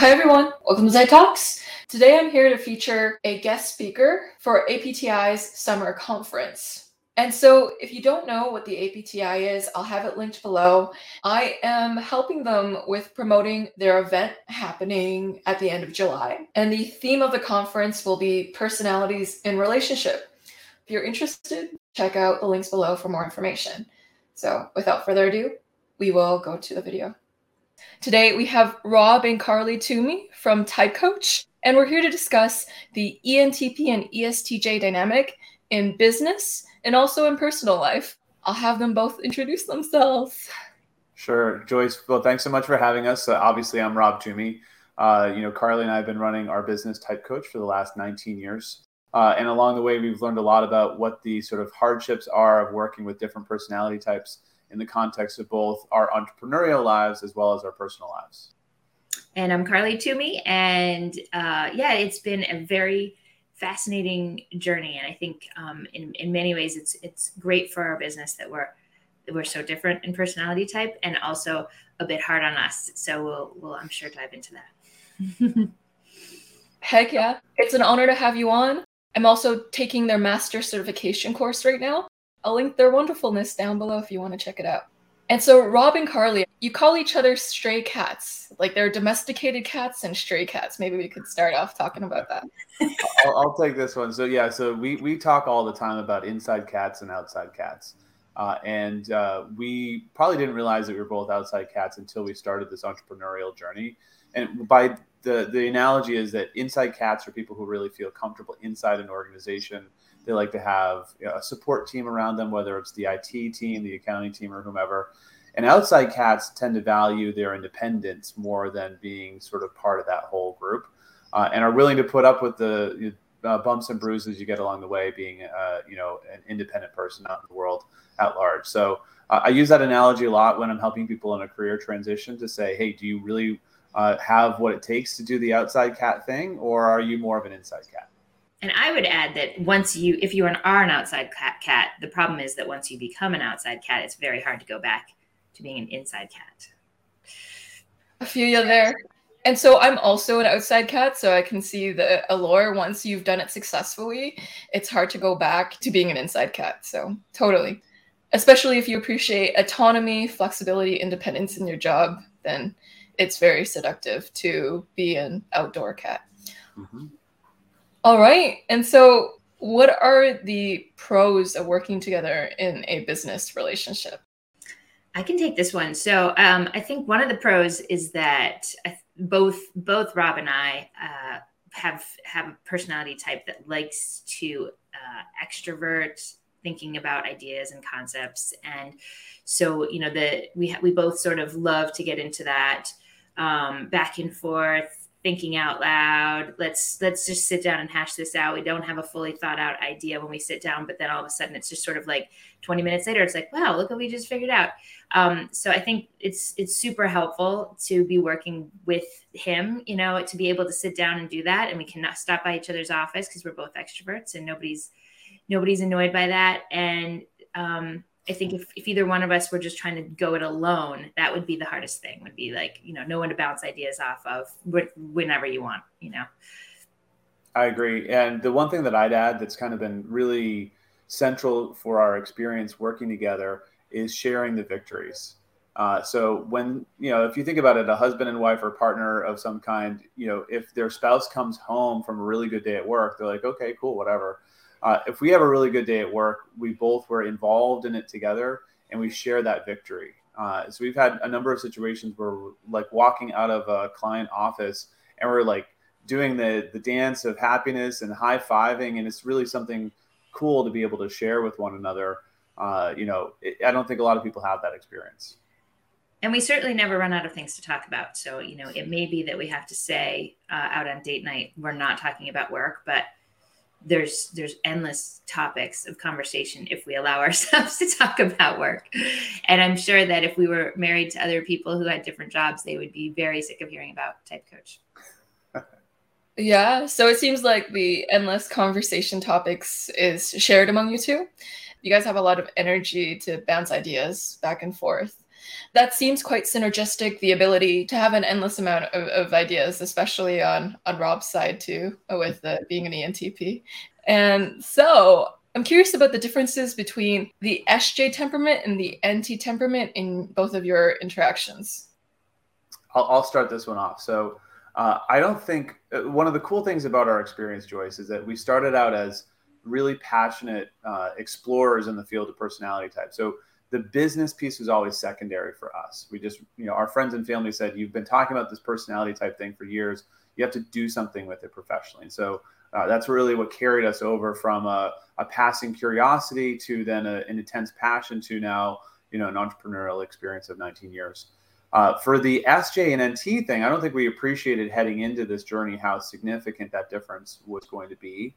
Hi everyone, welcome to Type Talks. Today I'm here to feature a guest speaker for APTI's summer conference. And so, if you don't know what the APTI is, I'll have it linked below. I am helping them with promoting their event happening at the end of July. And the theme of the conference will be personalities in relationship. If you're interested, check out the links below for more information. So, without further ado, we will go to the video. Today we have Rob and Carly Toomey from Type Coach, and we're here to discuss the ENTP and ESTJ dynamic in business and also in personal life. I'll have them both introduce themselves. Sure, Joyce. Well, thanks so much for having us. Uh, obviously, I'm Rob Toomey. Uh, you know, Carly and I have been running our business Type Coach for the last 19 years. Uh, and along the way, we've learned a lot about what the sort of hardships are of working with different personality types in the context of both our entrepreneurial lives as well as our personal lives. And I'm Carly Toomey. And uh, yeah, it's been a very fascinating journey. And I think um, in, in many ways, it's, it's great for our business that we're, that we're so different in personality type and also a bit hard on us. So we'll, we'll I'm sure, dive into that. Heck yeah. It's an honor to have you on. I'm also taking their master certification course right now. I'll link their wonderfulness down below if you want to check it out. And so, Rob and Carly, you call each other stray cats. Like they're domesticated cats and stray cats. Maybe we could start off talking about that. I'll, I'll, take this one. So, yeah, so we, we talk all the time about inside cats and outside cats. Uh, and uh, we probably didn't realize that we were both outside cats until we started this entrepreneurial journey. And by the, the analogy is that inside cats are people who really feel comfortable inside an organization they like to have you know, a support team around them, whether it's the IT team, the accounting team, or whomever. And outside cats tend to value their independence more than being sort of part of that whole group, uh, and are willing to put up with the uh, bumps and bruises you get along the way, being uh, you know an independent person out in the world at large. So uh, I use that analogy a lot when I'm helping people in a career transition to say, hey, do you really uh, have what it takes to do the outside cat thing, or are you more of an inside cat? And I would add that once you, if you are an outside cat, cat, the problem is that once you become an outside cat, it's very hard to go back to being an inside cat. I feel you there. And so I'm also an outside cat, so I can see the allure. Once you've done it successfully, it's hard to go back to being an inside cat. So totally. Especially if you appreciate autonomy, flexibility, independence in your job, then it's very seductive to be an outdoor cat. Mm-hmm. All right. And so, what are the pros of working together in a business relationship? I can take this one. So, um, I think one of the pros is that both both Rob and I uh, have have a personality type that likes to uh, extrovert, thinking about ideas and concepts, and so you know the we ha- we both sort of love to get into that um, back and forth thinking out loud. Let's let's just sit down and hash this out. We don't have a fully thought out idea when we sit down but then all of a sudden it's just sort of like 20 minutes later it's like wow look what we just figured out. Um, so i think it's it's super helpful to be working with him you know to be able to sit down and do that. And we cannot stop by each other's office because we're both extroverts and nobody's nobody's annoyed by that. And um, I think if, if either one of us were just trying to go it alone, that would be the hardest thing. Would be like you know no one to bounce ideas off of whenever you want. You know. I agree, and the one thing that I'd add that's kind of been really central for our experience working together is sharing the victories. Uh, so when you know, if you think about it, a husband and wife or partner of some kind, you know, if their spouse comes home from a really good day at work, they're like, okay, cool, whatever uh, if we have a really good day at work, we both were involved in it together and we share that victory. Uh, so we've had a number of situations where we're like walking out of a client office and we're like doing the the dance of happiness and high fiving, and it's really something cool to be able to share with one another. Uh, you know, it, I don't think a lot of people have that experience. And we certainly never run out of things to talk about. So you know, it may be that we have to say uh, out on date night we're not talking about work, but there's there's endless topics of conversation if we allow ourselves to talk about work. And i'm sure that if we were married to other people who had different jobs they would be very sick of hearing about type coach. Yeah so it seems like the endless conversation topics is shared among you two. You guys have a lot of energy to bounce ideas back and forth that seems quite synergistic the ability to have an endless amount of, of ideas especially on on rob's side too with the, being an entp and so i'm curious about the differences between the sj temperament and the nt temperament in both of your interactions. I'll, I'll start this one off. So uh, i don't think uh, one of the cool things about our experience joyce is that we started out as really passionate uh, explorers in the field of personality type. So the business piece was always secondary for us. We just, you know, our friends and family said, you've been talking about this personality type thing for years. You have to do something with it professionally. And so uh, that's really what carried us over from a, a passing curiosity to then a, an intense passion to now, you know, an entrepreneurial experience of 19 years. Uh, for the SJ and NT thing, I don't think we appreciated heading into this journey how significant that difference was going to be.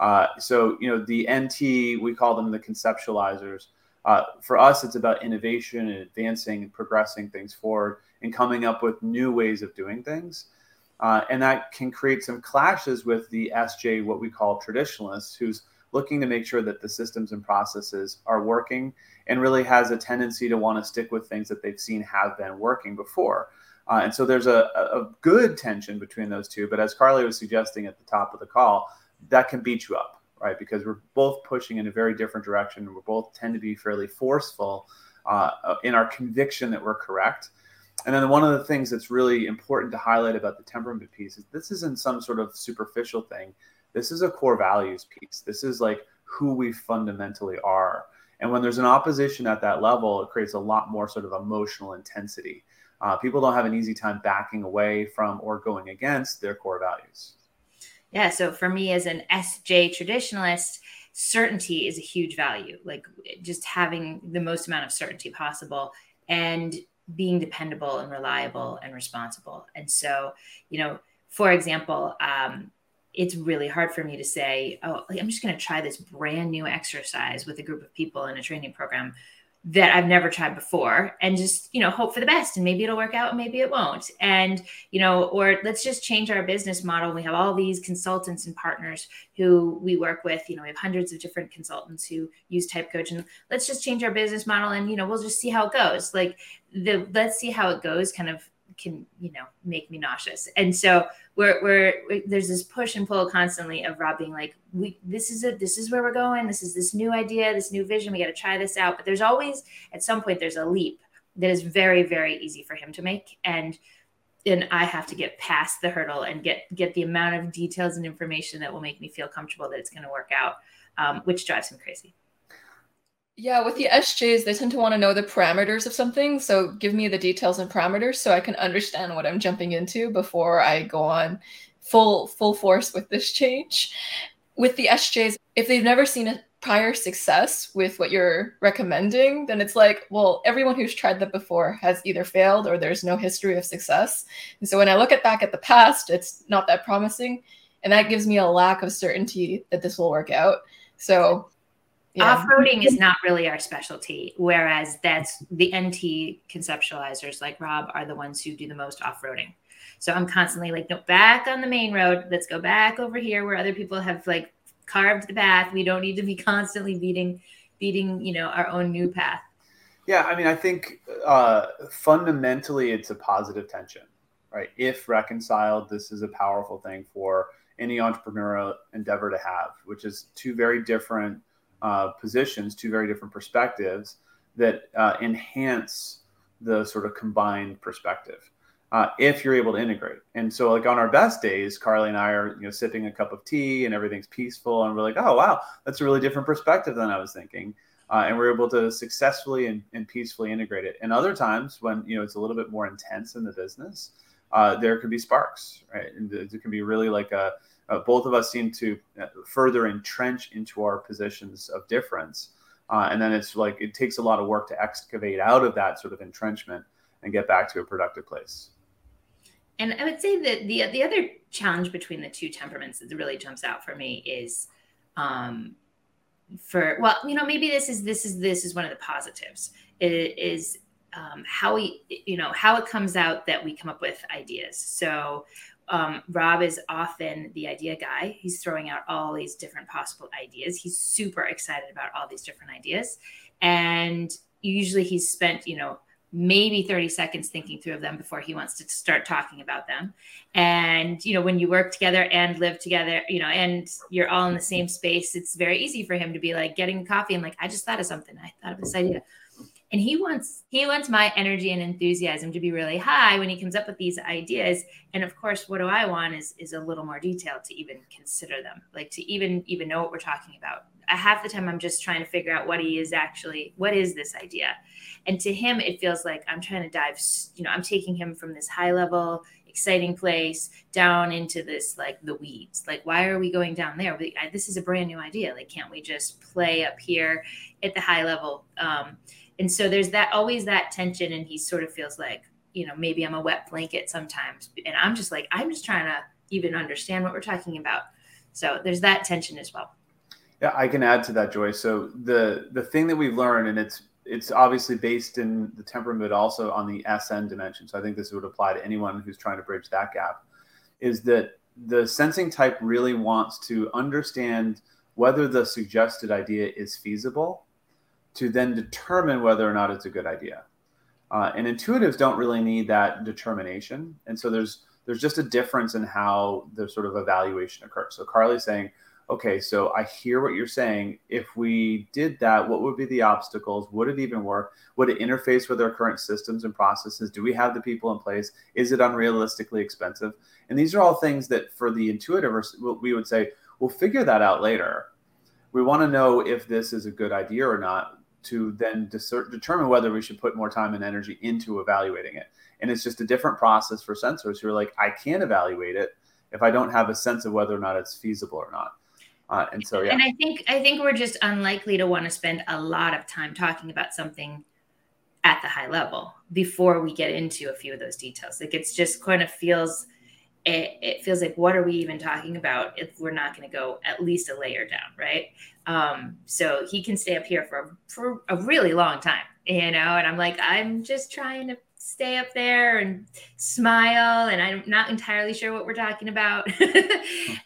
Uh, so, you know, the NT, we call them the conceptualizers uh, for us, it's about innovation and advancing and progressing things forward and coming up with new ways of doing things. Uh, and that can create some clashes with the SJ, what we call traditionalists, who's looking to make sure that the systems and processes are working and really has a tendency to want to stick with things that they've seen have been working before. Uh, and so there's a, a good tension between those two. But as Carly was suggesting at the top of the call, that can beat you up right? Because we're both pushing in a very different direction. We both tend to be fairly forceful uh, in our conviction that we're correct. And then one of the things that's really important to highlight about the temperament piece is this isn't some sort of superficial thing. This is a core values piece. This is like who we fundamentally are. And when there's an opposition at that level, it creates a lot more sort of emotional intensity. Uh, people don't have an easy time backing away from or going against their core values. Yeah. So for me as an SJ traditionalist, certainty is a huge value. Like just having the most amount of certainty possible and being dependable and reliable and responsible. And so, you know, for example, um, it's really hard for me to say, oh, I'm just going to try this brand new exercise with a group of people in a training program that I've never tried before and just, you know, hope for the best and maybe it'll work out and maybe it won't. And, you know, or let's just change our business model. We have all these consultants and partners who we work with. You know, we have hundreds of different consultants who use type coach and let's just change our business model and, you know, we'll just see how it goes. Like the let's see how it goes kind of can you know make me nauseous. And so we're, we're, we're there's this push and pull constantly of rob being like we this is it this is where we're going. This is this new idea this new vision. We got to try this out. But there's always at some point there's a leap that is very very easy for him to make. And and I have to get past the hurdle and get get the amount of details and information that will make me feel comfortable that it's going to work out, um, which drives him crazy. Yeah, with the SJs, they tend to want to know the parameters of something. So give me the details and parameters so I can understand what I'm jumping into before I go on full full force with this change. With the SJs, if they've never seen a prior success with what you're recommending, then it's like, well, everyone who's tried that before has either failed or there's no history of success. And so when I look at back at the past, it's not that promising. And that gives me a lack of certainty that this will work out. So yeah. Off-roading is not really our specialty, whereas that's the NT conceptualizers like Rob are the ones who do the most off-roading. So I'm constantly like, no, back on the main road. Let's go back over here where other people have like carved the path. We don't need to be constantly beating, beating, you know, our own new path. Yeah, I mean, I think uh, fundamentally it's a positive tension, right? If reconciled, this is a powerful thing for any entrepreneurial endeavor to have, which is two very different uh, positions, two very different perspectives that uh, enhance the sort of combined perspective. Uh, if you're able to integrate. And so, like on our best days, Carly and I are, you know, sipping a cup of tea and everything's peaceful, and we're like, oh wow, that's a really different perspective than I was thinking. Uh, and we're able to successfully and, and, peacefully integrate it. And other times, when you know it's a little bit more intense in the business, uh, there could be sparks, right? And it can be really like a uh, both of us seem to uh, further entrench into our positions of difference. Uh, and then it's like it takes a lot of work to excavate out of that sort of entrenchment and get back to a productive place. And I would say that the the other challenge between the two temperaments that really jumps out for me is, um, for well, you know, maybe this is this is this is one of the positives it is um, how we you know how it comes out that we come up with ideas. So um, Rob is often the idea guy. He's throwing out all these different possible ideas. He's super excited about all these different ideas. And usually he's spent, you know, maybe 30 seconds thinking through of them before he wants to start talking about them. And, you know, when you work together and live together, you know, and you're all in the same space, it's very easy for him to be like getting coffee and like, I just thought of something. I thought of this idea. And he wants he wants my energy and enthusiasm to be really high when he comes up with these ideas. And of course, what do I want is is a little more detail to even consider them, like to even even know what we're talking about. Half the time, I'm just trying to figure out what he is actually what is this idea and to him, it feels like I'm trying to dive, you know, I'm taking him from this high level, exciting place down into this like the weeds. Like, why are we going down there? This is a brand new idea. Like, can't we just play up here at the high level? Um, and so there's that always that tension. And he sort of feels like, you know, maybe I'm a wet blanket sometimes. And I'm just like, I'm just trying to even understand what we're talking about. So there's that tension as well. Yeah, I can add to that, Joy. So the the thing that we've learned, and it's it's obviously based in the temperament, also on the SN dimension. So I think this would apply to anyone who's trying to bridge that gap. Is that the sensing type really wants to understand whether the suggested idea is feasible to then determine whether or not it's a good idea. Uh, and intuitives don't really need that determination. And so there's there's just a difference in how the sort of evaluation occurs. So Carly's saying, okay, so I hear what you're saying. If we did that, what would be the obstacles? Would it even work? Would it interface with our current systems and processes? Do we have the people in place? Is it unrealistically expensive? And these are all things that for the intuitive, we would say, we'll figure that out later. We want to know if this is a good idea or not to then determine whether we should put more time and energy into evaluating it. And it's just a different process for sensors who are like, I can't evaluate it if I don't have a sense of whether or not it's feasible or not. Uh, and so, yeah. And I think I think we're just unlikely to want to spend a lot of time talking about something at the high level before we get into a few of those details. Like it's just kind of feels it, it feels like what are we even talking about if we're not going to go at least a layer down, right? Um, so he can stay up here for for a really long time, you know. And I'm like, I'm just trying to stay up there and smile and i'm not entirely sure what we're talking about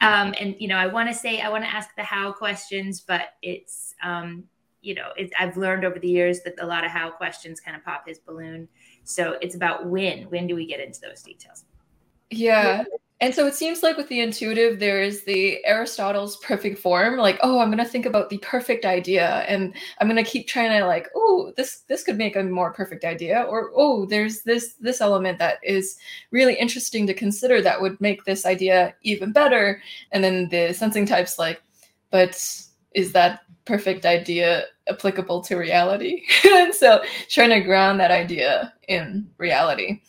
um, and you know i want to say i want to ask the how questions but it's um, you know it, i've learned over the years that a lot of how questions kind of pop his balloon so it's about when when do we get into those details yeah and so it seems like with the intuitive, there is the Aristotle's perfect form, like, oh, I'm gonna think about the perfect idea, and I'm gonna keep trying to like, oh, this this could make a more perfect idea, or oh, there's this this element that is really interesting to consider that would make this idea even better. And then the sensing types like, but is that perfect idea applicable to reality? and so trying to ground that idea in reality.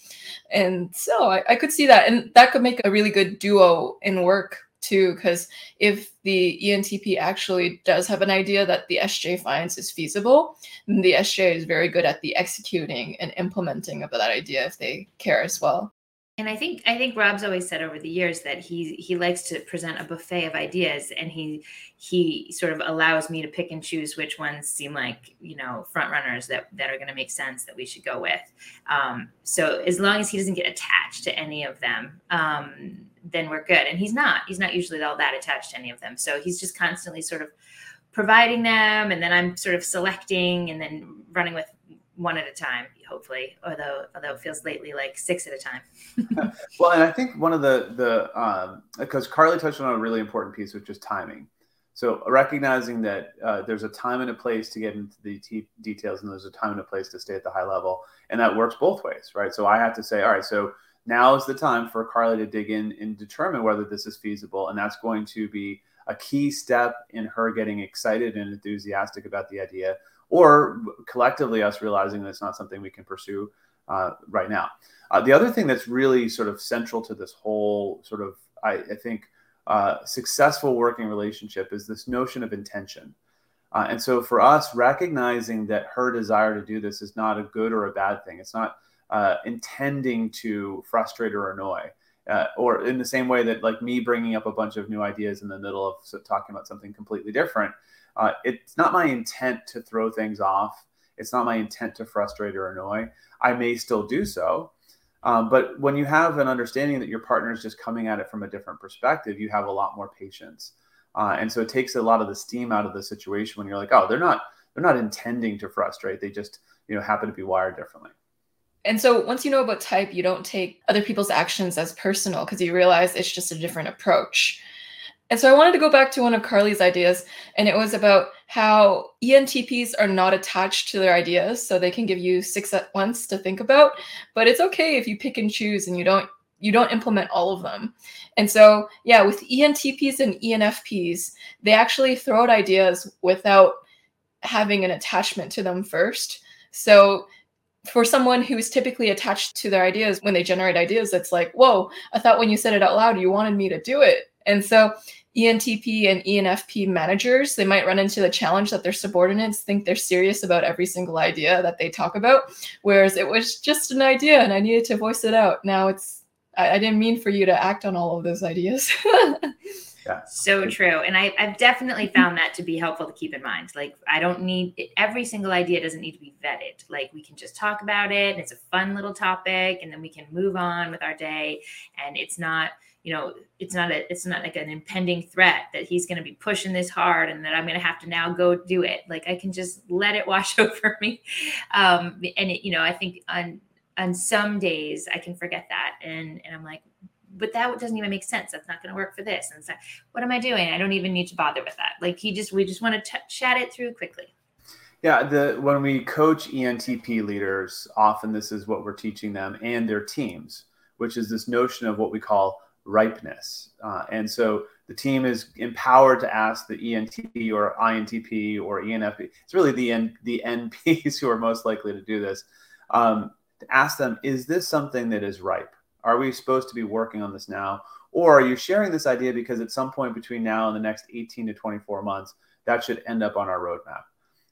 And so I, I could see that. And that could make a really good duo in work too, because if the ENTP actually does have an idea that the SJ finds is feasible, then the SJ is very good at the executing and implementing of that idea if they care as well and I think I think Rob's always said over the years that he he likes to present a buffet of ideas, and he he sort of allows me to pick and choose which ones seem like you know front runners that that are going to make sense that we should go with. Um, so as long as he doesn't get attached to any of them, um, then we're good. And he's not. He's not usually all that attached to any of them. So he's just constantly sort of providing them, and then I'm sort of selecting and then running with one at a time, hopefully. Although although it feels lately like six at a time. well, and I think one of the the um, because Carly touched on a really important piece, which is timing. So recognizing that uh, there's a time and a place to get into the t- details, and there's a time and a place to stay at the high level, and that works both ways, right? So I have to say, all right, so now is the time for Carly to dig in and determine whether this is feasible, and that's going to be a key step in her getting excited and enthusiastic about the idea or collectively us realizing that it's not something we can pursue uh, right now. Uh, the other thing that's really sort of central to this whole sort of, I, I think, uh, successful working relationship is this notion of intention. Uh, and so for us, recognizing that her desire to do this is not a good or a bad thing, it's not uh, intending to frustrate or annoy. Uh, or in the same way that like me bringing up a bunch of new ideas in the middle of talking about something completely different uh, it's not my intent to throw things off. It's not my intent to frustrate or annoy. I may still do so. Um, but when you have an understanding that your partner is just coming at it from a different perspective, you have a lot more patience. Uh, and so it takes a lot of the steam out of the situation when you're like, oh, they're not they're not intending to frustrate. They just you know happen to be wired differently. And so once you know about type, you don't take other people's actions as personal because you realize it's just a different approach. And so I wanted to go back to one of Carly's ideas, and it was about how ENTPs are not attached to their ideas, so they can give you six at once to think about. But it's okay if you pick and choose and you don't you don't implement all of them. And so, yeah, with ENTPs and ENFPs, they actually throw out ideas without having an attachment to them first. So for someone who's typically attached to their ideas when they generate ideas, it's like, whoa, I thought when you said it out loud, you wanted me to do it. And so ENTP and ENFP managers, they might run into the challenge that their subordinates think they're serious about every single idea that they talk about, whereas it was just an idea and I needed to voice it out. Now it's, I, I didn't mean for you to act on all of those ideas. Yeah. So true. And I, have definitely found that to be helpful to keep in mind. Like, I don't need every single idea doesn't need to be vetted. Like, we can just talk about it and it's a fun little topic and then we can move on with our day. And it's not, you know, it's not a, it's not like an impending threat that he's going to be pushing this hard and that I'm going to have to now go do it. Like, I can just let it wash over me. Um, and, it, you know, I think on, on some days I can forget that. And, and I'm like, but that doesn't even make sense. That's not going to work for this. And so, what am I doing? I don't even need to bother with that. Like he just, we just want to chat it through quickly. Yeah, the when we coach ENTP leaders, often this is what we're teaching them and their teams, which is this notion of what we call ripeness. Uh, and so the team is empowered to ask the ENTP or INTP or ENFP. It's really the N, the NPs who are most likely to do this. Um, to ask them, is this something that is ripe? Are we supposed to be working on this now? Or are you sharing this idea because at some point between now and the next 18 to 24 months, that should end up on our roadmap?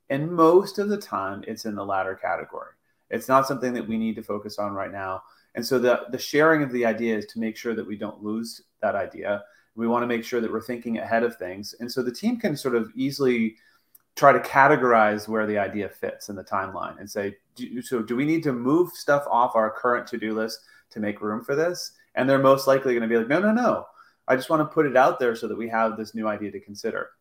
And most of the time, it's in the latter category. It's not something that we need to focus on right now. And so the, the sharing of the idea is to make sure that we don't lose that idea. We want to make sure that we're thinking ahead of things. And so the team can sort of easily try to categorize where the idea fits in the timeline and say, do, so do we need to move stuff off our current to do list to make room for this. And they're most likely going to be like, no, no, no. I just want to put it out there so that we have this new idea to consider.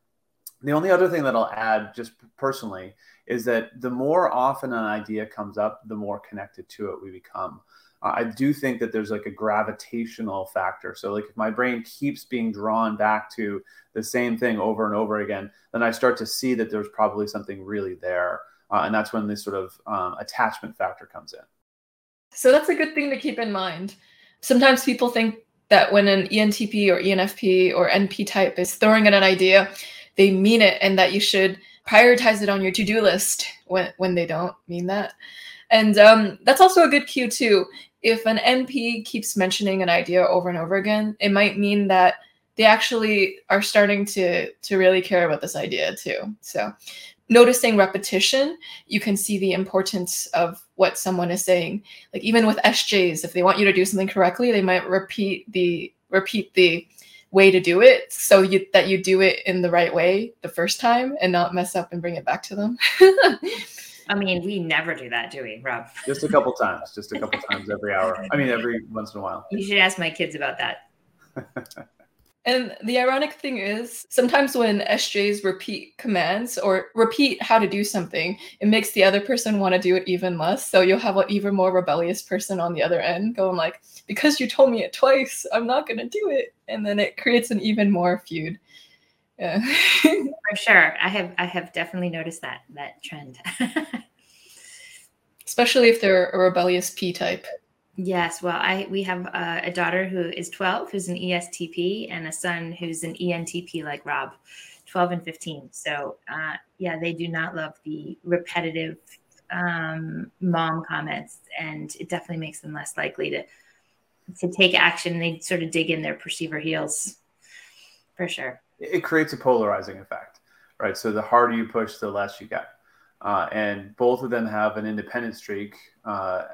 The only other thing that I'll add, just personally, is that the more often an idea comes up, the more connected to it we become. Uh, I do think that there's like a gravitational factor. So, like, if my brain keeps being drawn back to the same thing over and over again, then I start to see that there's probably something really there. Uh, and that's when this sort of um, attachment factor comes in. So that's a good thing to keep in mind. Sometimes people think that when an ENTP or ENFP or NP type is throwing in an idea, they mean it and that you should prioritize it on your to-do list when, when they don't mean that. And um, that's also a good cue too. If an NP keeps mentioning an idea over and over again, it might mean that they actually are starting to to really care about this idea too. So noticing repetition, you can see the importance of what someone is saying. Like even with SJs, if they want you to do something correctly, they might repeat the repeat the way to do it so you, that you do it in the right way the first time and not mess up and bring it back to them. I mean, we never do that, do we, Rob? Just a couple times, just a couple times every hour. I mean, every once in a while. You should ask my kids about that. And the ironic thing is, sometimes when SJs repeat commands or repeat how to do something, it makes the other person want to do it even less. So you'll have an even more rebellious person on the other end going like, because you told me it twice, I'm not going to do it. And then it creates an even more feud. Yeah. For sure. I have I have definitely noticed that that trend. Especially if they're a rebellious P type. Yes, well, I we have uh, a daughter who is 12, who's an ESTP, and a son who's an ENTP, like Rob, 12 and 15. So, uh, yeah, they do not love the repetitive um, mom comments, and it definitely makes them less likely to to take action. They sort of dig in their perceiver heels, for sure. It creates a polarizing effect, right? So the harder you push, the less you get. Uh, and both of them have an independent streak uh,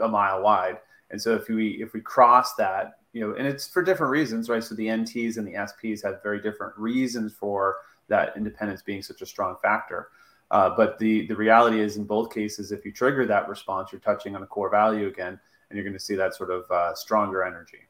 a mile wide. And so if we if we cross that, you know, and it's for different reasons, right? So the NTs and the SPs have very different reasons for that independence being such a strong factor. Uh, but the the reality is, in both cases, if you trigger that response, you're touching on a core value again, and you're going to see that sort of uh, stronger energy.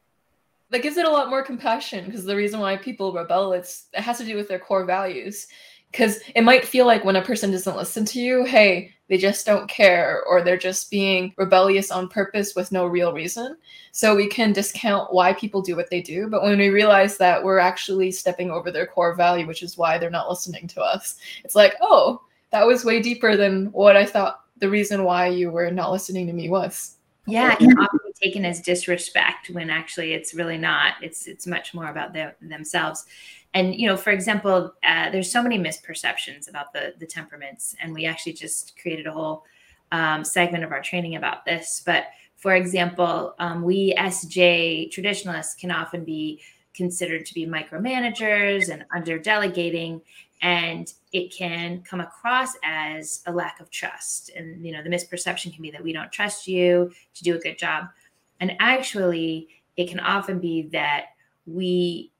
That gives it a lot more compassion because the reason why people rebel it's it has to do with their core values because it might feel like when a person doesn't listen to you, hey, they just don't care or they're just being rebellious on purpose with no real reason. So we can discount why people do what they do. But when we realize that we're actually stepping over their core value, which is why they're not listening to us, it's like, oh, that was way deeper than what I thought the reason why you were not listening to me was. Yeah, taken as disrespect when actually it's really not. It's it's much more about them themselves. And you know for example uh, there's so many misperceptions about the the temperaments and we actually just created a whole um, segment of our training about this. But for example um, we sj traditionalists can often be considered to be micromanagers and under delegating and it can come across as a lack of trust. And you know the misperception can be that we don't trust you to do a good job and actually it can often be that we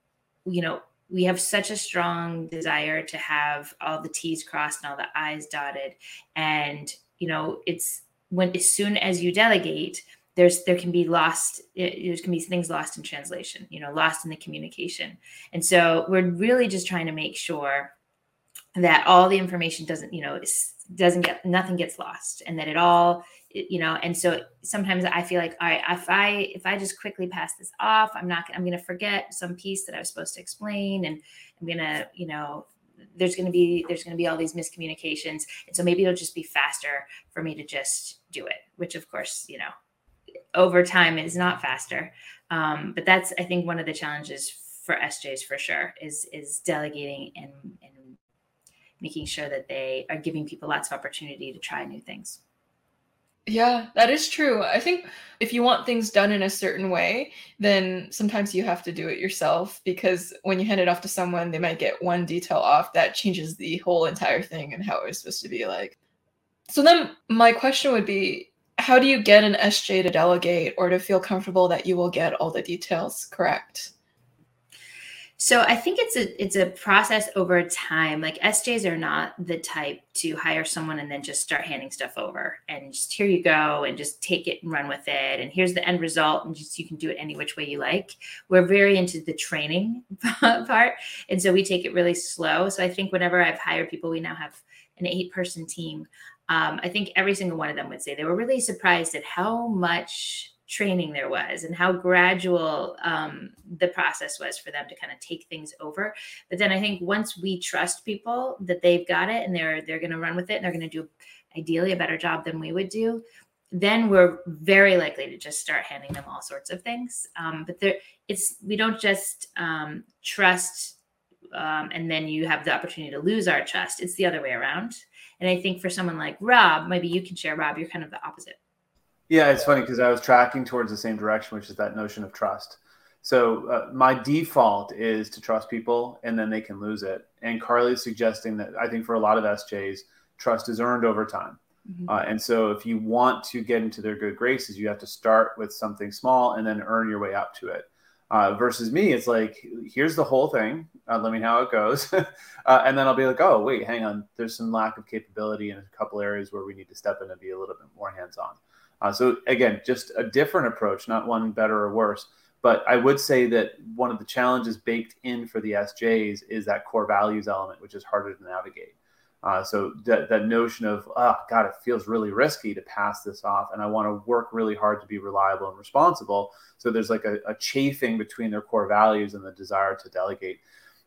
you know we have such a strong desire to have all the T's crossed and all the I's dotted. And, you know, it's when as soon as you delegate, there's there can be lost eh, there can be things lost in translation you know lost in the communication and so we're really just trying to make sure that all the information doesn't you know doesn't get nothing gets lost and that it all you know and so sometimes i feel like all right if i if i just quickly pass this off i'm not i'm going to forget some piece that i was supposed to explain and i'm going to you know there's going to be there's going to be all these miscommunications. And so maybe it'll just be faster for me to just do it which of course you know over time is not faster. Um, but that's i think one of the challenges for sjs for sure is is delegating and and making sure that they are giving people lots of opportunity to try new things yeah, that is true. I think if you want things done in a certain way, then sometimes you have to do it yourself because when you hand it off to someone, they might get one detail off that changes the whole entire thing and how it was supposed to be like. So then my question would be how do you get an SJ to delegate or to feel comfortable that you will get all the details correct? So I think it's a it's a process over time. Like SJs are not the type to hire someone and then just start handing stuff over and just here you go and just take it and run with it and here's the end result and just you can do it any which way you like. We're very into the training part and so we take it really slow. So I think whenever I've hired people, we now have an eight person team. Um, I think every single one of them would say they were really surprised at how much training there was and how gradual um, the process was for them to kind of take things over. But then i think once we trust people that they've got it and they're they're going to run with it and they're going to do ideally a better job than we would do then we're very likely to just start handing them all sorts of things. Um, but there it's we don't just um, trust um, and then you have the opportunity to lose our trust. It's the other way around. And i think for someone like rob maybe you can share rob you're kind of the opposite yeah, it's funny because I was tracking towards the same direction, which is that notion of trust. So uh, my default is to trust people, and then they can lose it. And Carly's suggesting that I think for a lot of SJs, trust is earned over time. Mm-hmm. Uh, and so if you want to get into their good graces, you have to start with something small and then earn your way up to it. Uh, versus me, it's like, here's the whole thing. Uh, let me know how it goes. uh, and then I'll be like, oh, wait, hang on. There's some lack of capability in a couple areas where we need to step in and be a little bit more hands on. Uh, so again, just a different approach, not one better or worse. But I would say that one of the challenges baked in for the SJs is that core values element, which is harder to navigate. Uh, so that, that notion of, oh, God, it feels really risky to pass this off. And I want to work really hard to be reliable and responsible. So there's like a, a chafing between their core values and the desire to delegate.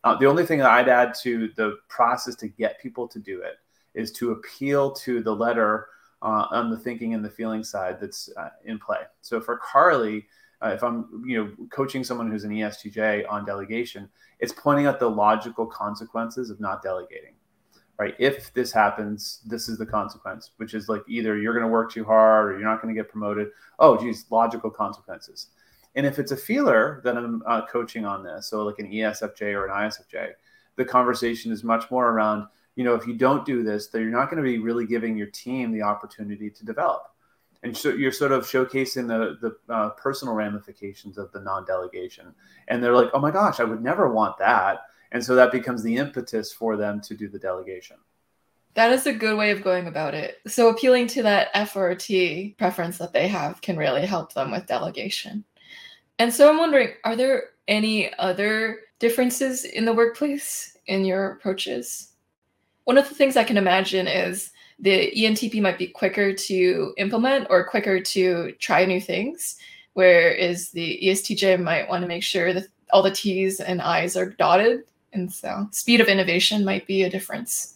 Uh, the only thing that I'd add to the process to get people to do it is to appeal to the letter uh, on the thinking and the feeling side that's uh, in play. So for Carly, uh, if I'm you know coaching someone who's an ESTJ on delegation, it's pointing out the logical consequences of not delegating. Right? If this happens, this is the consequence, which is like either you're going to work too hard or you're not going to get promoted. Oh, geez, logical consequences. And if it's a feeler that I'm uh, coaching on this, so like an ESFJ or an ISFJ, the conversation is much more around you know, if you don't do this, then you're not going to be really giving your team the opportunity to develop. And so you're sort of showcasing the the uh, personal ramifications of the non-delegation, and they're like, "Oh my gosh, I would never want that," and so that becomes the impetus for them to do the delegation. That is a good way of going about it. So appealing to that F or T preference that they have can really help them with delegation. And so I'm wondering, are there any other differences in the workplace in your approaches? One of the things I can imagine is the ENTP might be quicker to implement or quicker to try new things, whereas the ESTJ might want to make sure that all the T's and I's are dotted. And so speed of innovation might be a difference.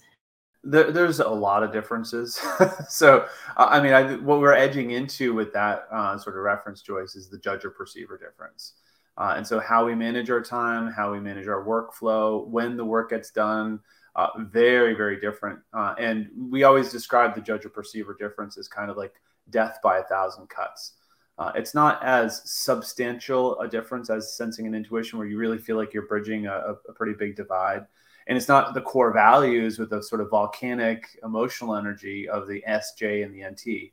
There, there's a lot of differences. so, I mean, I, what we're edging into with that uh, sort of reference, Joyce, is the judge or perceiver difference. Uh, and so, how we manage our time, how we manage our workflow, when the work gets done, uh, very, very different. Uh, and we always describe the judge or perceiver difference as kind of like death by a thousand cuts. Uh, it's not as substantial a difference as sensing and intuition, where you really feel like you're bridging a, a pretty big divide. And it's not the core values with the sort of volcanic emotional energy of the SJ and the NT.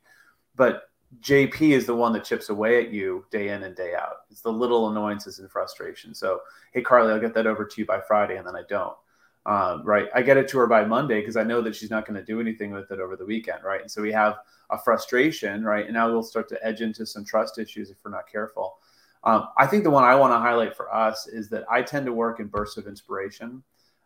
But JP is the one that chips away at you day in and day out. It's the little annoyances and frustration. So, hey, Carly, I'll get that over to you by Friday, and then I don't. Um, right. I get it to her by Monday because I know that she's not going to do anything with it over the weekend. Right. And so we have a frustration. Right. And now we'll start to edge into some trust issues if we're not careful. Um, I think the one I want to highlight for us is that I tend to work in bursts of inspiration.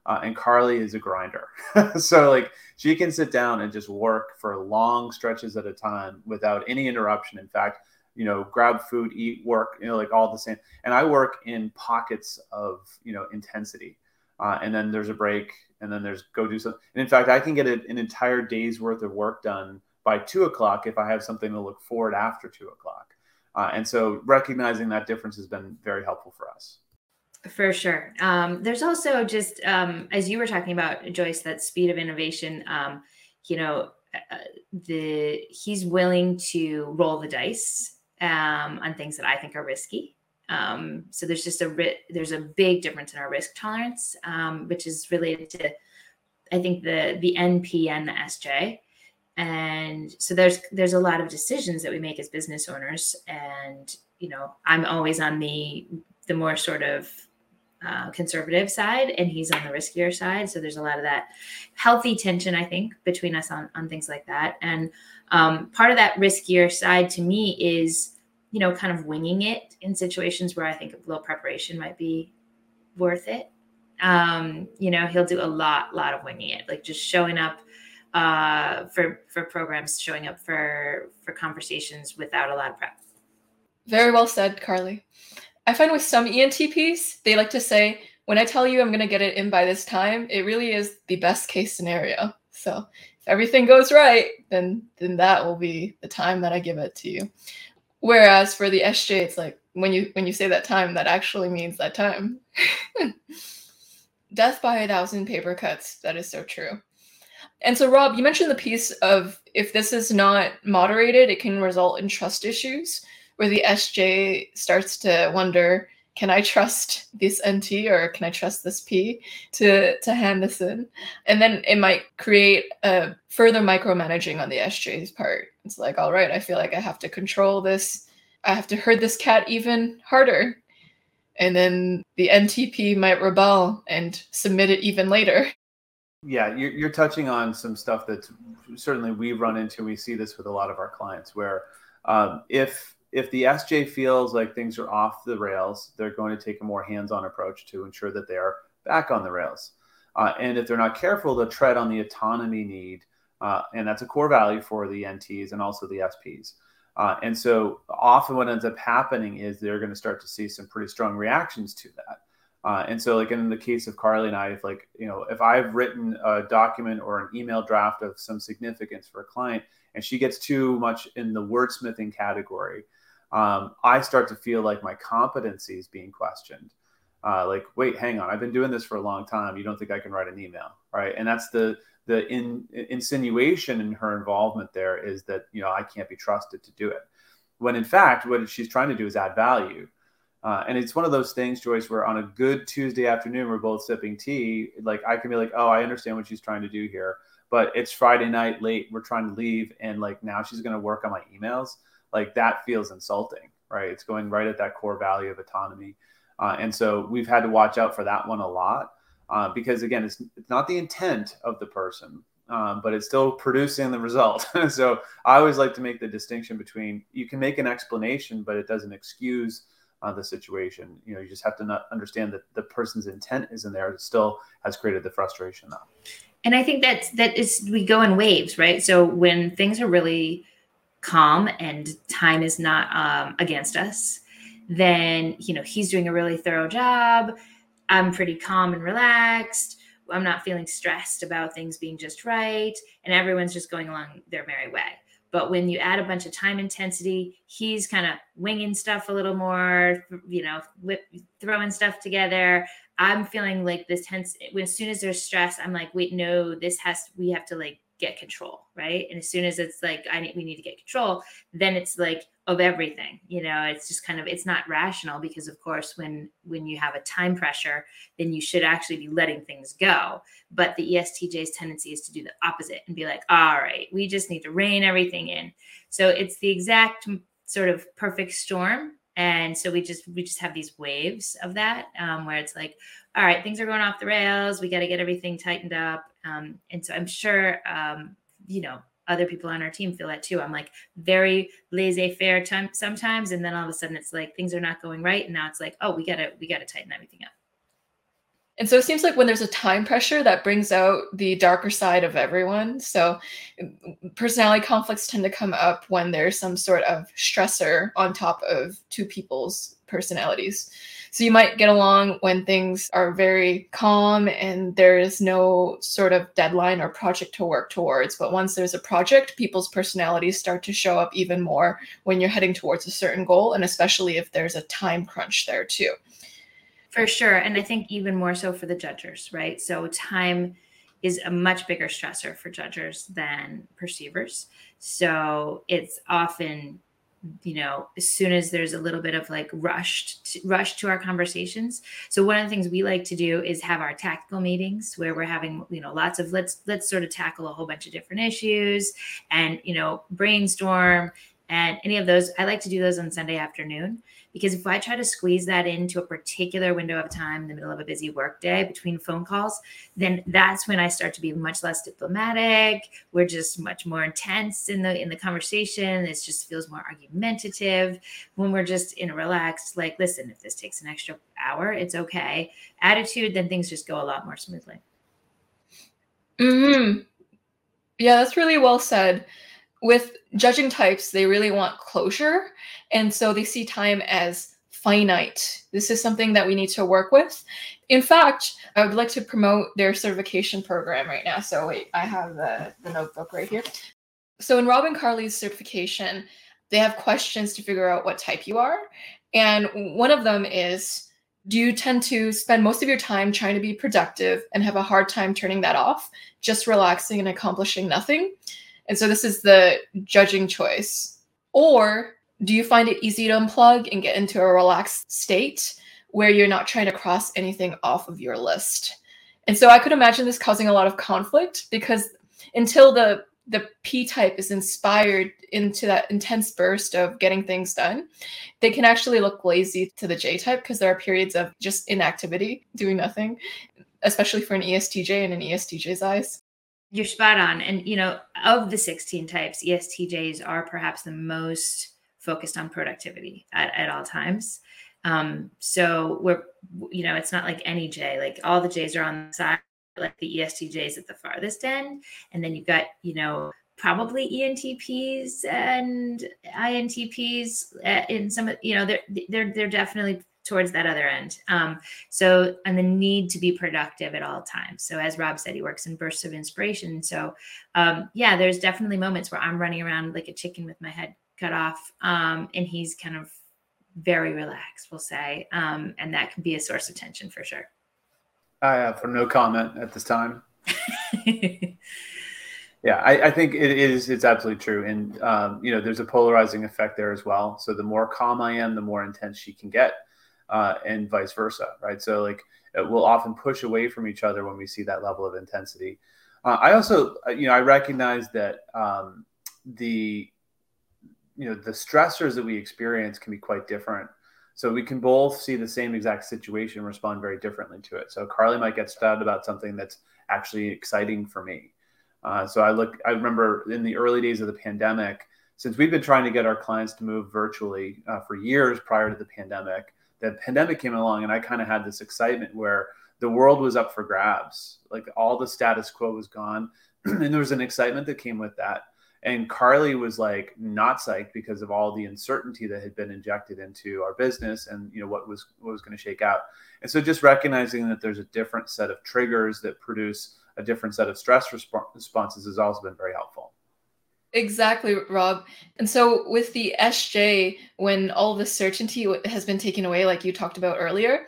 Uh, and Carly is a grinder. so, like, she can sit down and just work for long stretches at a time without any interruption. In fact, you know, grab food, eat, work, you know, like all the same. And I work in pockets of, you know, intensity uh, and then there's a break, and then there's go do something. And in fact, I can get a, an entire day's worth of work done by two o'clock if I have something to look forward after two o'clock. Uh, and so recognizing that difference has been very helpful for us. For sure. Um, there's also just, um, as you were talking about, Joyce, that speed of innovation, um, you know, uh, the he's willing to roll the dice um, on things that I think are risky. Um, so there's just a there's a big difference in our risk tolerance, um, which is related to, I think the the NP and the SJ, and so there's there's a lot of decisions that we make as business owners, and you know I'm always on the the more sort of uh, conservative side, and he's on the riskier side. So there's a lot of that healthy tension, I think, between us on on things like that, and um, part of that riskier side to me is you know, kind of winging it in situations where I think a little preparation might be worth it. Um, you know, he'll do a lot, lot of winging it, like just showing up uh, for for programs, showing up for for conversations without a lot of prep. Very well said, Carly. I find with some ENTPs, they like to say, when I tell you I'm going to get it in by this time, it really is the best case scenario. So if everything goes right, then then that will be the time that I give it to you. Whereas for the SJ, it's like when you when you say that time, that actually means that time. Death by a thousand paper cuts. That is so true. And so, Rob, you mentioned the piece of if this is not moderated, it can result in trust issues, where the SJ starts to wonder can I trust this NT or can I trust this P to to hand this in? And then it might create a further micromanaging on the SJ's part. It's like, all right, I feel like I have to control this. I have to herd this cat even harder. And then the NTP might rebel and submit it even later. Yeah, you're, you're touching on some stuff that certainly we run into. We see this with a lot of our clients where um, if if the SJ feels like things are off the rails, they're going to take a more hands-on approach to ensure that they are back on the rails. Uh, and if they're not careful, they'll tread on the autonomy need, uh, and that's a core value for the NTs and also the SPs. Uh, and so often what ends up happening is they're going to start to see some pretty strong reactions to that. Uh, and so, like in the case of Carly and I, if like you know, if I've written a document or an email draft of some significance for a client, and she gets too much in the wordsmithing category, um, I start to feel like my competency is being questioned. Uh, like, wait, hang on, I've been doing this for a long time. You don't think I can write an email, right? And that's the the in, insinuation in her involvement there is that you know I can't be trusted to do it. When in fact, what she's trying to do is add value. Uh, and it's one of those things, Joyce, where on a good Tuesday afternoon, we're both sipping tea. Like I can be like, oh, I understand what she's trying to do here, but it's Friday night late. We're trying to leave, and like now she's going to work on my emails like that feels insulting, right? It's going right at that core value of autonomy. Uh, and so we've had to watch out for that one a lot uh, because, again, it's, it's not the intent of the person, um, but it's still producing the result. so I always like to make the distinction between you can make an explanation, but it doesn't excuse uh, the situation. You know, you just have to not understand that the person's intent is in there. It still has created the frustration, though. and I think that that is we go in waves, right? So when things are really calm and time is not um, against us, then you know he's doing a really thorough job. I'm pretty calm and relaxed. I'm not feeling stressed about things being just right, and everyone's just going along their merry way. But when you add a bunch of time intensity, he's kind of winging stuff a little more, you know, whip, throwing stuff together. I'm feeling like this tense. As soon as there's stress, I'm like, wait, no, this has, we have to like get control, right? And as soon as it's like, I need, we need to get control, then it's like, of everything you know? It's just kind of it's not rational because of course when when you have a time pressure then you should actually be letting things go. But the estj's tendency is to do the opposite and be like all right we just need to rein everything in. So it's the exact sort of perfect storm. And so we just we just have these waves of that um, where it's like all right things are going off the rails. We got to get everything tightened up um, and so i'm sure um, you know other people on our team feel that too. I'm like very laissez-faire time sometimes, and then all of a sudden it's like things are not going right, and now it's like, oh, we gotta we gotta tighten everything up. And so it seems like when there's a time pressure that brings out the darker side of everyone. So personality conflicts tend to come up when there's some sort of stressor on top of two people's personalities. So you might get along when things are very calm and there is no sort of deadline or project to work towards. But once there's a project, people's personalities start to show up even more when you're heading towards a certain goal, and especially if there's a time crunch there too. For sure. And I think even more so for the judges, right? So time is a much bigger stressor for judges than perceivers. So it's often you know as soon as there's a little bit of like rushed rush to our conversations. So one of the things we like to do is have our tactical meetings where we're having you know lots of let's let's sort of tackle a whole bunch of different issues and you know brainstorm and any of those. I like to do those on sunday afternoon because if I try to squeeze that into a particular window of time in the middle of a busy workday between phone calls, then that's when I start to be much less diplomatic. We're just much more intense in the in the conversation. It just feels more argumentative. When we're just in a relaxed, like, listen, if this takes an extra hour, it's okay. Attitude, then things just go a lot more smoothly. Hmm. Yeah, that's really well said with judging types, they really want closure. And so they see time as finite. This is something that we need to work with. In fact, I would like to promote their certification program right now. So wait, I have the, the notebook right here. So in Robin and Carly's certification, they have questions to figure out what type you are. And one of them is do you tend to spend most of your time trying to be productive and have a hard time turning that off, just relaxing and accomplishing nothing? And so this is the judging choice. Or do you find it easy to unplug and get into a relaxed state where you're not trying to cross anything off of your list? And so I could imagine this causing a lot of conflict because until the the P type is inspired into that intense burst of getting things done, they can actually look lazy to the J type because there are periods of just inactivity, doing nothing, especially for an ESTJ and an ESTJ's eyes. You're spot on. And, you know, of the 16 types, ESTJs are perhaps the most focused on productivity at, at all times. Um, so we're, you know, it's not like any J, like all the Js are on the side, like the ESTJs at the farthest end. And then you've got, you know, probably ENTPs and INTPs uh, in some, you know, they're, they're, they're definitely towards that other end. Um, so, and the need to be productive at all times. So, as Rob said, he works in bursts of inspiration. So, um, yeah, there's definitely moments where I'm running around like a chicken with my head cut off, um, and he's kind of very relaxed, we'll say, um, and that can be a source of tension for sure. I have for no comment at this time. yeah, I, I, think it is. It's absolutely true, and um, you know, there's a polarizing effect there as well. So the more calm I am, the more intense she can get uh, and vice versa, right? So like we'll often push away from each other when we see that level of intensity. Uh, I also, uh, you know, I recognize that um, the, you know, the stressors that we experience can be quite different. So we can both see the same exact situation and respond very differently to it. So Carly might get sad about something that's actually exciting for me. Uh, so I look, I remember in the early days of the pandemic, since we've been trying to get our clients to move virtually uh, for years prior to the pandemic, the pandemic came along and I kind of had this excitement where the world was up for grabs. Like all the status quo was gone, and there was an excitement that came with that. And Carly was like not psyched because of all the uncertainty that had been injected into our business and you know what was what was going to shake out. And so just recognizing that there's a different set of triggers that produce a different set of stress resp- responses has also been very helpful. Exactly, Rob. And so with the SJ, when all the certainty has been taken away, like you talked about earlier,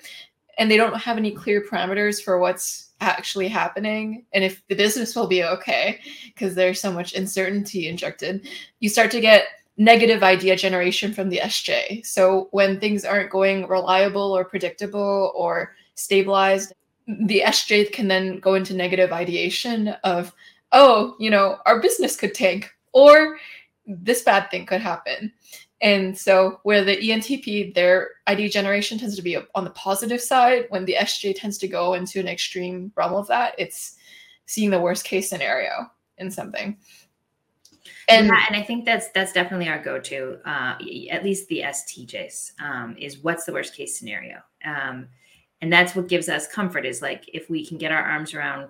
and they don't have any clear parameters for what's actually happening and if the business will be okay because there's so much uncertainty injected you start to get negative idea generation from the sj so when things aren't going reliable or predictable or stabilized the sj can then go into negative ideation of oh you know our business could tank or this bad thing could happen and so, where the ENTP, their ID generation tends to be on the positive side, when the SJ tends to go into an extreme realm of that, it's seeing the worst case scenario in something. And, yeah, and I think that's that's definitely our go-to. Uh, at least the STJs um, is what's the worst case scenario, um, and that's what gives us comfort. Is like if we can get our arms around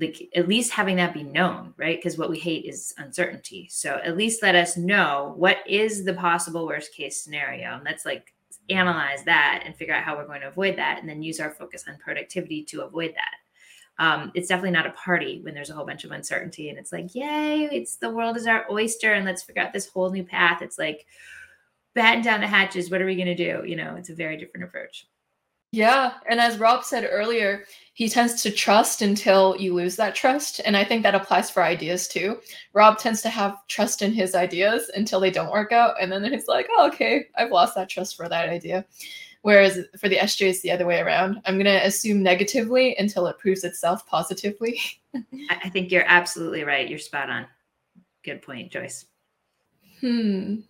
like at least having that be known, right? Because what we hate is uncertainty. So at least let us know what is the possible worst case scenario. And let's like analyze that and figure out how we're going to avoid that and then use our focus on productivity to avoid that. Um, it's definitely not a party when there's a whole bunch of uncertainty and it's like, yay, it's the world is our oyster and let's figure out this whole new path. It's like batten down the hatches. What are we going to do? You know, it's a very different approach. Yeah. And as Rob said earlier, he tends to trust until you lose that trust. And I think that applies for ideas too. Rob tends to have trust in his ideas until they don't work out. And then he's like, oh, okay, I've lost that trust for that idea. Whereas for the SJ, it's the other way around. I'm going to assume negatively until it proves itself positively. I think you're absolutely right. You're spot on. Good point, Joyce. Hmm.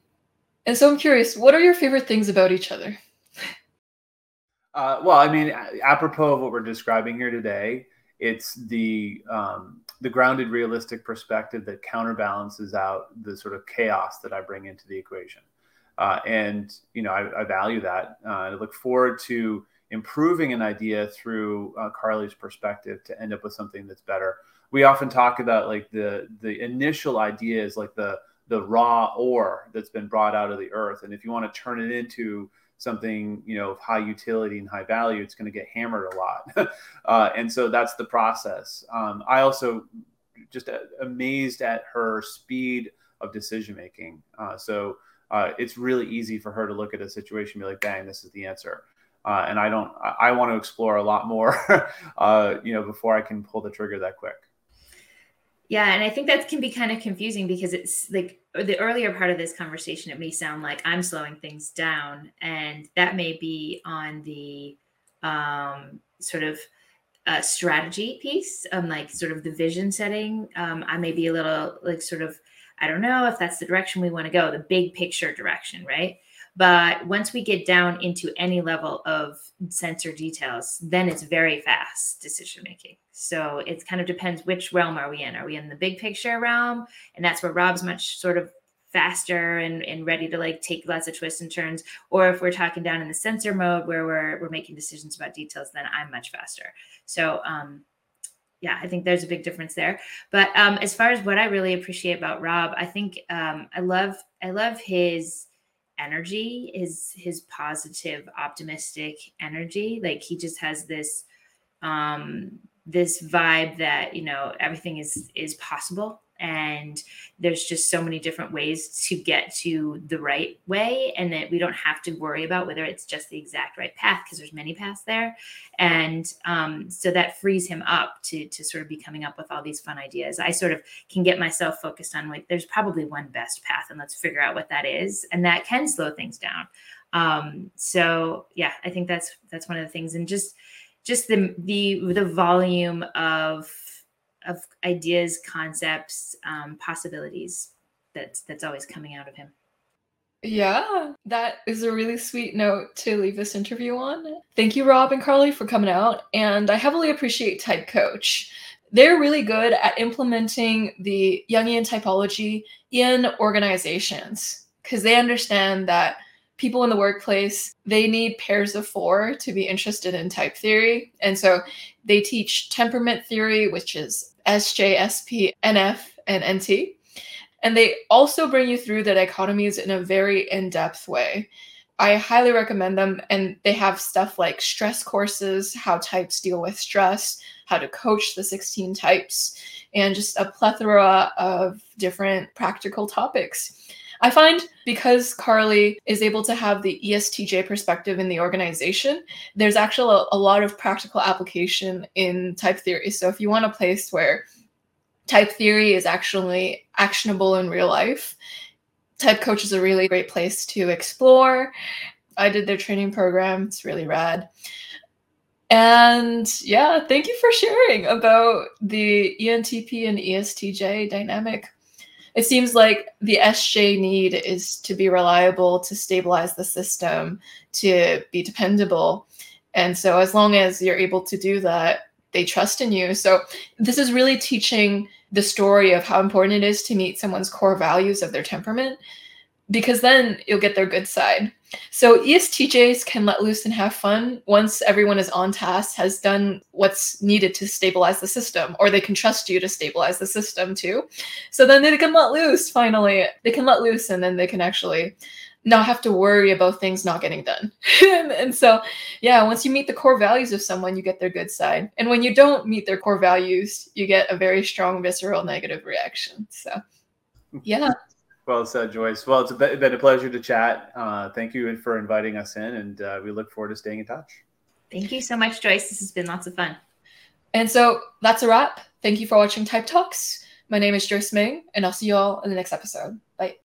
And so I'm curious, what are your favorite things about each other? Uh, well, I mean, apropos of what we're describing here today, it's the um, the grounded, realistic perspective that counterbalances out the sort of chaos that I bring into the equation. Uh, and you know, I, I value that. Uh, I look forward to improving an idea through uh, Carly's perspective to end up with something that's better. We often talk about like the the initial idea is like the the raw ore that's been brought out of the earth, and if you want to turn it into something you know of high utility and high value it's going to get hammered a lot. Uh, and so that's the process. Um, i also just amazed at her speed of decision making. Uh, so uh, it's really easy for her to look at a situation and be like bang this is the answer. Uh, and i don't i, I want to explore a lot more uh, you know before i can pull the trigger that quick yeah, and I think that can be kind of confusing because it's like the earlier part of this conversation, it may sound like I'm slowing things down, and that may be on the um, sort of uh, strategy piece, um, like sort of the vision setting. Um, I may be a little like sort of, I don't know if that's the direction we want to go, the big picture direction, right? But once we get down into any level of sensor details, then it's very fast decision making. So it kind of depends which realm are we in. Are we in the big picture realm? And that's where Rob's much sort of faster and, and ready to like take lots of twists and turns. Or if we're talking down in the sensor mode where we're we're making decisions about details, then I'm much faster. So um yeah, I think there's a big difference there. But um, as far as what I really appreciate about Rob, I think um, I love I love his energy is his positive optimistic energy. Like he just has this um this vibe that you know everything is is possible and there's just so many different ways to get to the right way and that we don't have to worry about whether it's just the exact right path because there's many paths there. And um, so that frees him up to to sort of be coming up with all these fun ideas. I sort of can get myself focused on like there's probably one best path and let's figure out what that is and that can slow things down. Um, so yeah i think that's that's one of the things. And just just the the the volume of of ideas, concepts, um, possibilities that's that's always coming out of him. Yeah, that is a really sweet note to leave this interview on. Thank you, Rob and Carly, for coming out. And I heavily appreciate Type Coach. They're really good at implementing the Jungian typology in organizations because they understand that people in the workplace, they need pairs of four to be interested in type theory. And so they teach temperament theory, which is SJ, SP, NF, and NT. And they also bring you through the dichotomies in a very in depth way. I highly recommend them. And they have stuff like stress courses, how types deal with stress, how to coach the 16 types, and just a plethora of different practical topics. I find because Carly is able to have the ESTJ perspective in the organization, there's actually a, a lot of practical application in type theory. So if you want a place where type theory is actually actionable in real life, Type Coach is a really great place to explore. I did their training program, it's really rad. And yeah, thank you for sharing about the ENTP and ESTJ dynamic. It seems like the SJ need is to be reliable, to stabilize the system, to be dependable. And so, as long as you're able to do that, they trust in you. So, this is really teaching the story of how important it is to meet someone's core values of their temperament because then you'll get their good side. So ESTJs can let loose and have fun once everyone is on task, has done what's needed to stabilize the system, or they can trust you to stabilize the system too. So then they can let loose finally. They can let loose and then they can actually not have to worry about things not getting done. and so, yeah, once you meet the core values of someone, you get their good side. And when you don't meet their core values, you get a very strong visceral negative reaction. So, yeah. Well said, Joyce. Well, it's been a pleasure to chat. Uh, thank you for inviting us in, and uh, we look forward to staying in touch. Thank you so much, Joyce. This has been lots of fun. And so that's a wrap. Thank you for watching Type Talks. My name is Joyce Meng, and I'll see you all in the next episode. Bye.